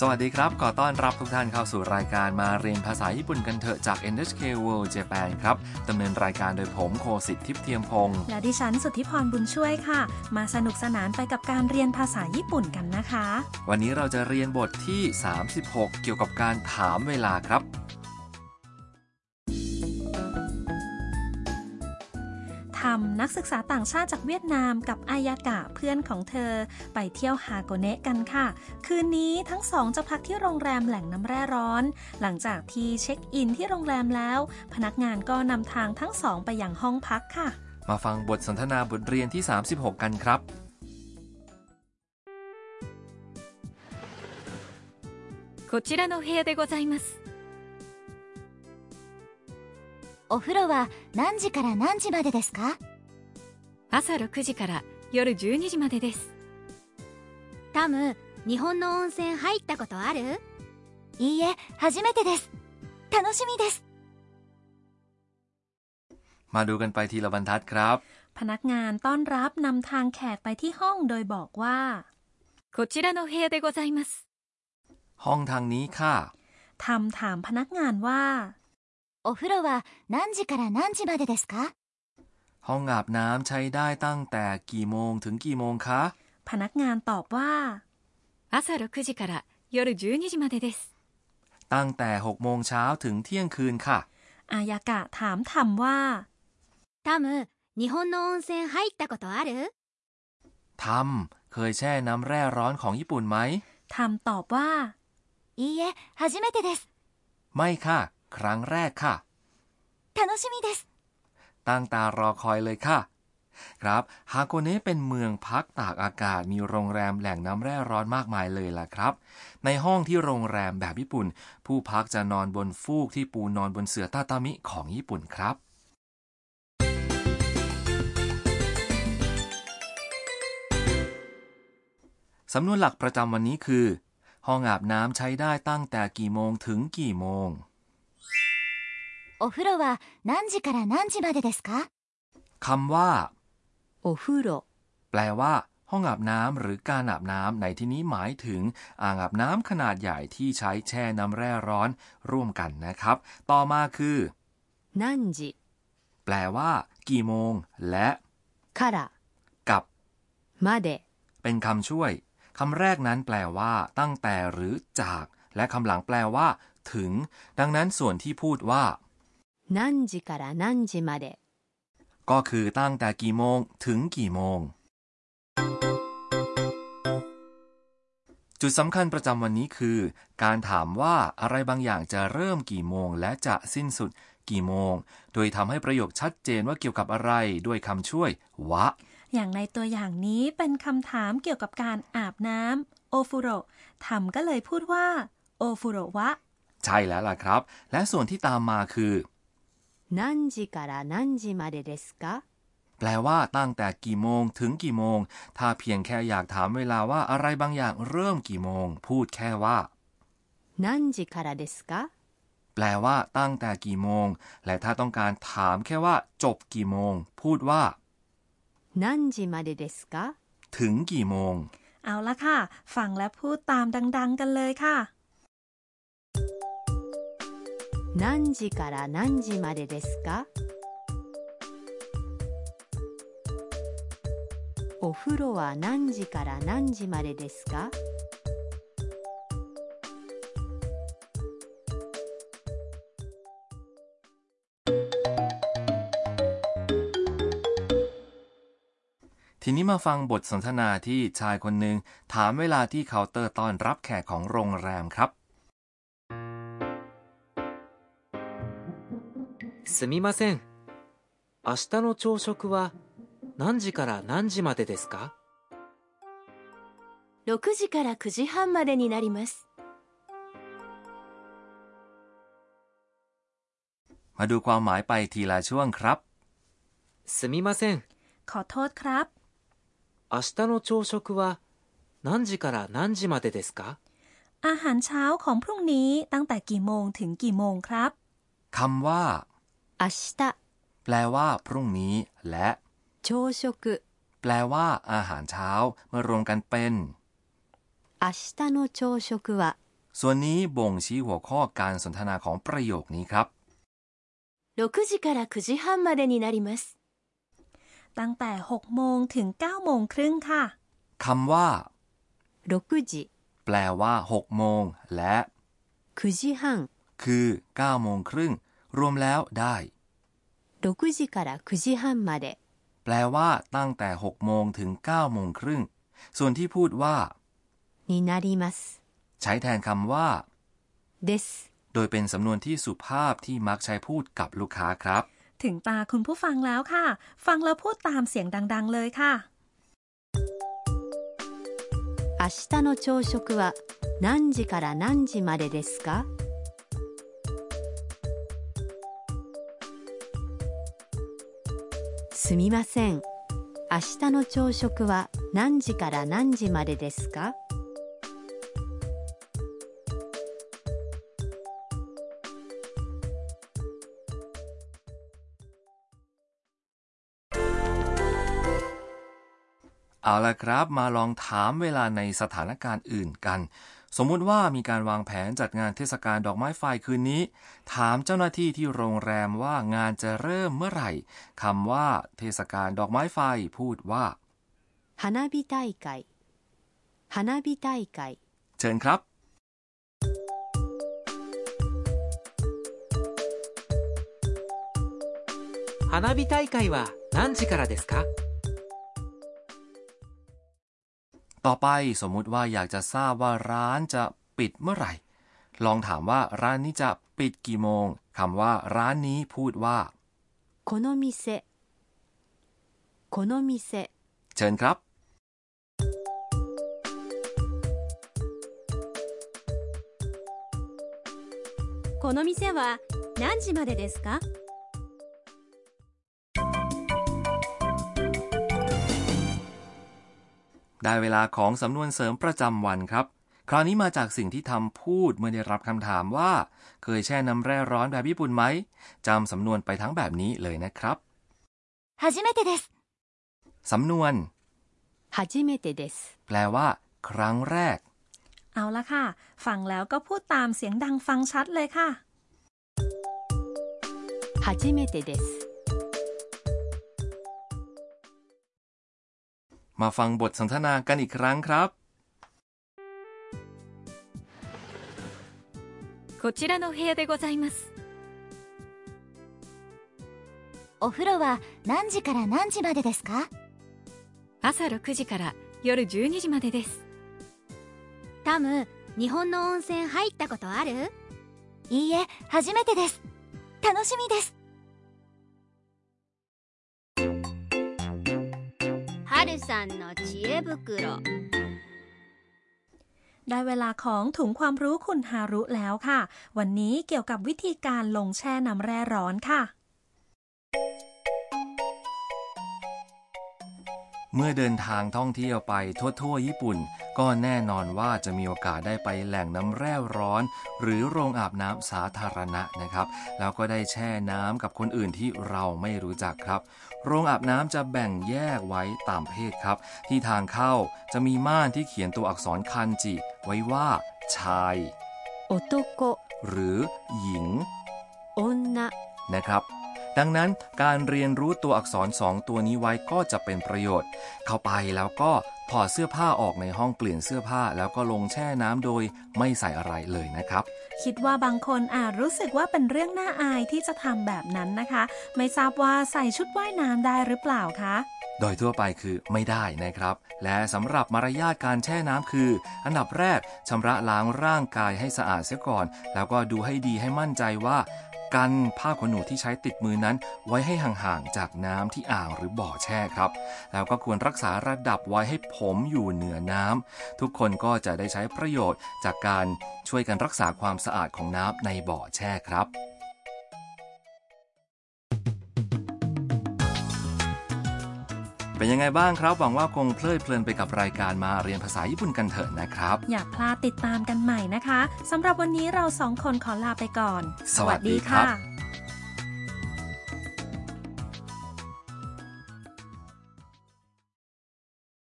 สวัสดีครับ ขอต้อนรับทุกท่านเข้าสู่รายการมาเรียนภาษาญี่ปุ่นกันเถอะจาก NHK World Japan ครับดำเนินรายการโดยผมโคสิทธิ์ทิพย์เทียมพงศ์และดิฉันสุทธิพรบุญช่วยค่ะ มาสนุกสนานไปกับการเรียนภาษาญี่ปุ่นกันนะคะ วันนี้เราจะเรียนบทที่ 36 เกี่ยวกับการถามเวลาครับำนักศึกษาต่างชาติจากเวียดนามกับอายากะเพื่อนของเธอ ไปเที่ยวฮาโกเนะกันค่ะ คืนนี้ทั้งสองจะพักที่โรงแรมแหล่งน้ำแร่ร้อน หลังจากที่เช็คอินที่โรงแรมแล้ว พนักงานก็นำทางทั้งสองไปยังห้องพักค่ะ มาฟังบทสนทนาบทเรียนที่ 36 กันครับ こちらの部屋でございますお風呂は何時から何時までですか 朝6時から夜12時までですタム、日本の温泉入ったことあるいいえ、初めてです。楽しみです。 มาดูกันไปทีละบรรทัดครับ พนักงานต้อนรับนำทางแขกไปที่ห้องโดยบอกว่า こちらの部屋でございます ห้องทางนี้ค่ะ ทำถามพนักงานว่า お風呂は何時から何時までですか ห้องอาบน้ำใช้ได้ตั้งแต่กี่โมงถึงกี่โมงคะ พนักงานตอบว่า 朝6時から夜12時までです ตั้งแต่6โมงเช้าถึงเที่ยงคืนค่ะ อายากะถามทำว่า タム、日本の温泉入ったことある ทำเคยแช่น้ำแร่ร้อนของญี่ปุ่นไหม ทำตอบว่า いいえ、初めてです。 ไม่ค่ะ ครั้งแรกค่ะ 楽しみです。 ตั้งตารอคอยเลยค่ะ ครับ ฮาโกเนะเป็นเมืองพักตากอากาศมีโรงแรมแหล่งน้ำแร่ร้อนมากมายเลยล่ะครับ ในห้องที่โรงแรมแบบญี่ปุ่น ผู้พักจะนอนบนฟูกที่ปูนอนบนเสื่อตาตามิของญี่ปุ่นครับสำนวนหลักประจำวันนี้คือ ห้องอาบน้ำใช้ได้ตั้งแต่กี่โมงถึงกี่โมง お風呂は何時から何時までですか คำว่า お風呂 แปลว่า ห้องอาบน้ำหรือการอาบน้ำในที่นี้หมายถึง อ่างอาบน้ำขนาดใหญ่ที่ใช้แช่น้ำแร่ร้อนร่วมกันนะครับ ต่อมาคือ 何時 แปลว่า กี่โมง และ から กับ まで เป็นคำช่วยคำแรกนั้นแปลว่า ตั้งแต่หรือจาก และคำหลังแปลว่า ถึง ดังนั้นส่วนที่พูดว่า 何時から何時まで ก็คือตั้งแต่กี่โมงถึงกี่โมง จุดสำคัญประจำวันนี้คือ การถามว่าอะไรบางอย่างจะเริ่มกี่โมง และจะสิ้นสุดกี่โมง โดยทำให้ประโยคชัดเจนว่าเกี่ยวกับอะไรด้วยคำช่วย วะ อย่างในตัวอย่างนี้เป็นคำถามเกี่ยวกับการอาบน้ำโอฟุโรทำก็เลยพูดว่าโอฟุโรวะ ใช่แล้วล่ะครับ และส่วนที่ตามมาคือ 何時から何時までですか แปลว่าตั้งแต่กี่โมงถึงกี่โมง ถ้าเพียงแค่อยากถามเวลาว่าอะไรบางอย่างเริ่มกี่โมง พูดแค่ว่า 何時からですか แปลว่า ตั้งแต่กี่โมง และถ้าต้องการถามแค่ว่า จบกี่โมง พูดว่า 何時までですか ถึงกี่โมง เอาละค่ะ ฟังและพูดตามดัง ๆ กันเลยค่ะ 何時から何時までですかお風呂は何時から何時までですか ทีนี้มาฟังบทสนทนาที่ชายคนหนึ่งถามเวลาที่เคาน์เตอร์ต้อนรับแขกของโรงแรมครับ すみません。明日の朝食は何時から何時までですか6時から9時半までになります。 มาดูความหมายไปทีละช่วงครับ すみません。 ขอโทษครับ 明日の朝食は何時から何時までですか อาหารเช้าของพรุ่งนี้ตั้งแต่กี่โมงถึงกี่โมงครับ คำว่า 明日 แปลว่า พรุ่งนี้ และ 朝食 แปลว่า อาหารเช้า มารวมกันเป็น 明日の朝食は ส่วนนี้บ่งชี้หัวข้อการสนทนาของประโยคนี้ครับ 6時から9時半までになります ตั้งแต่ 6 โมงถึง 9 โมงครึ่งค่ะ คำว่า 6時 แปลว่า 6 โมง และ 9時半 คือ 9 โมงครึ่ง รวมแล้วได้ 6時から9時半まで แปลว่า ตั้งแต่ 6 โมงถึง 9 โมงครึ่ง ส่วนที่พูดว่า になります ใช้แทนคำว่า です โดยเป็นสำนวนที่สุภาพที่มักใช้พูดกับลูกค้าครับ ถึงตาคุณผู้ฟังแล้วค่ะ ฟังแล้วพูดตามเสียงดัง ๆ เลยค่ะ 明日の朝食は何時から何時までですか すみません明日の朝食は何時から何時までですか เอาละครับ มาลองถามเวลาในสถานการณ์อื่นกัน สมมุติว่ามีการวางแผนจัดงานเทศกาลดอกไม้ไฟคืนนี้ ถามเจ้าหน้าที่ที่โรงแรมว่างานจะเริ่มเมื่อไหร่คำว่า เทศกาลดอกไม้ไฟพูดว่า 花火大会花火大会 เชิญครับ 花火大会は何時からですか ต่อไปสมมุติว่าอยากจะทราบว่าร้านจะปิดเมื่อไหร่ ลองถามว่าร้านนี้จะปิดกี่โมงคำว่าร้านนี้พูดว่า この店この店 เชิญครับ この店は何時までですか ได้เวลาของสำนวนเสริมประจำวันครับ คราวนี้มาจากสิ่งที่ทำพูดเมื่อได้รับคำถามว่า เคยแช่น้ำแร่ร้อนแบบญี่ปุ่นไหมจำสำนวนไปทั้งแบบนี้เลยนะครับ 初めてです สำนวน 初めてです แปลว่า ครั้งแรก เอาละค่ะ ฟังแล้วก็พูดตามเสียงดังฟังชัดเลยค่ะ 初めてです มาฟังบทสนทนากันอีกครั้งครับ こちらの部屋でございますお風呂は何時から何時までですか朝6時から夜12時までですタム日本の温泉入ったことあるいいえ初めてです楽しみです 春さんの知恵袋 ได้เวลาของถุงความรู้คุณฮารุแล้วค่ะ วันนี้เกี่ยวกับวิธีการลงแช่น้ำแร่ร้อนค่ะ เมื่อเดินทางท่องเที่ยวไปทั่วๆญี่ปุ่น ก็แน่นอนว่าจะมีโอกาสได้ไปแหล่งน้ำแร่ร้อน หรือโรงอาบน้ำสาธารณะนะครับ แล้วก็ได้แช่น้ำกับคนอื่นที่เราไม่รู้จักครับ โรงอาบน้ำจะแบ่งแยกไว้ตามเพศครับ ที่ทางเข้าจะมีม่านที่เขียนตัวอักษรคันจิ ไว้ว่า ชาย男หรือหญิง女นะครับ ดังนั้นการเรียนรู้ตัวอักษรสองตัวนี้ไว้ก็จะเป็นประโยชน์ เข้าไปแล้วก็ถอดเสื้อผ้าออกในห้องเปลี่ยนเสื้อผ้า แล้วก็ลงแช่น้ำโดยไม่ใส่อะไรเลยนะครับ คิดว่าบางคนอาจรู้สึกว่าเป็นเรื่องน่าอายที่จะทำแบบนั้นนะคะ ไม่ทราบว่าใส่ชุดว่ายน้ำได้หรือเปล่าคะโดยทั่วไปคือไม่ได้นะครับ และสำหรับมารยาทการแช่น้ำคือ อันดับแรกชำระล้างร่างกายให้สะอาดเสียก่อน แล้วก็ดูให้ดีให้มั่นใจว่า กันผ้าขนหนูที่ใช้ติดมือนั้นไว้ให้ห่างๆจากน้ำที่อ่างหรือบ่อแช่ครับ แล้วก็ควรรักษาระดับไว้ให้ผมอยู่เหนือน้ำทุกคนก็จะได้ใช้ประโยชน์จากการช่วยกันรักษาความสะอาดของน้ำในบ่อแช่ครับ เป็นยังไงบ้างครับ หวังว่าคงเพลิดเพลินไปกับรายการมาเรียนภาษาญี่ปุ่นกันเถอะนะครับ อย่าพลาดติดตามกันใหม่นะคะสำหรับวันนี้เราสองคนขอลาไปก่อน สวัสดีครับสวัสดีค่ะ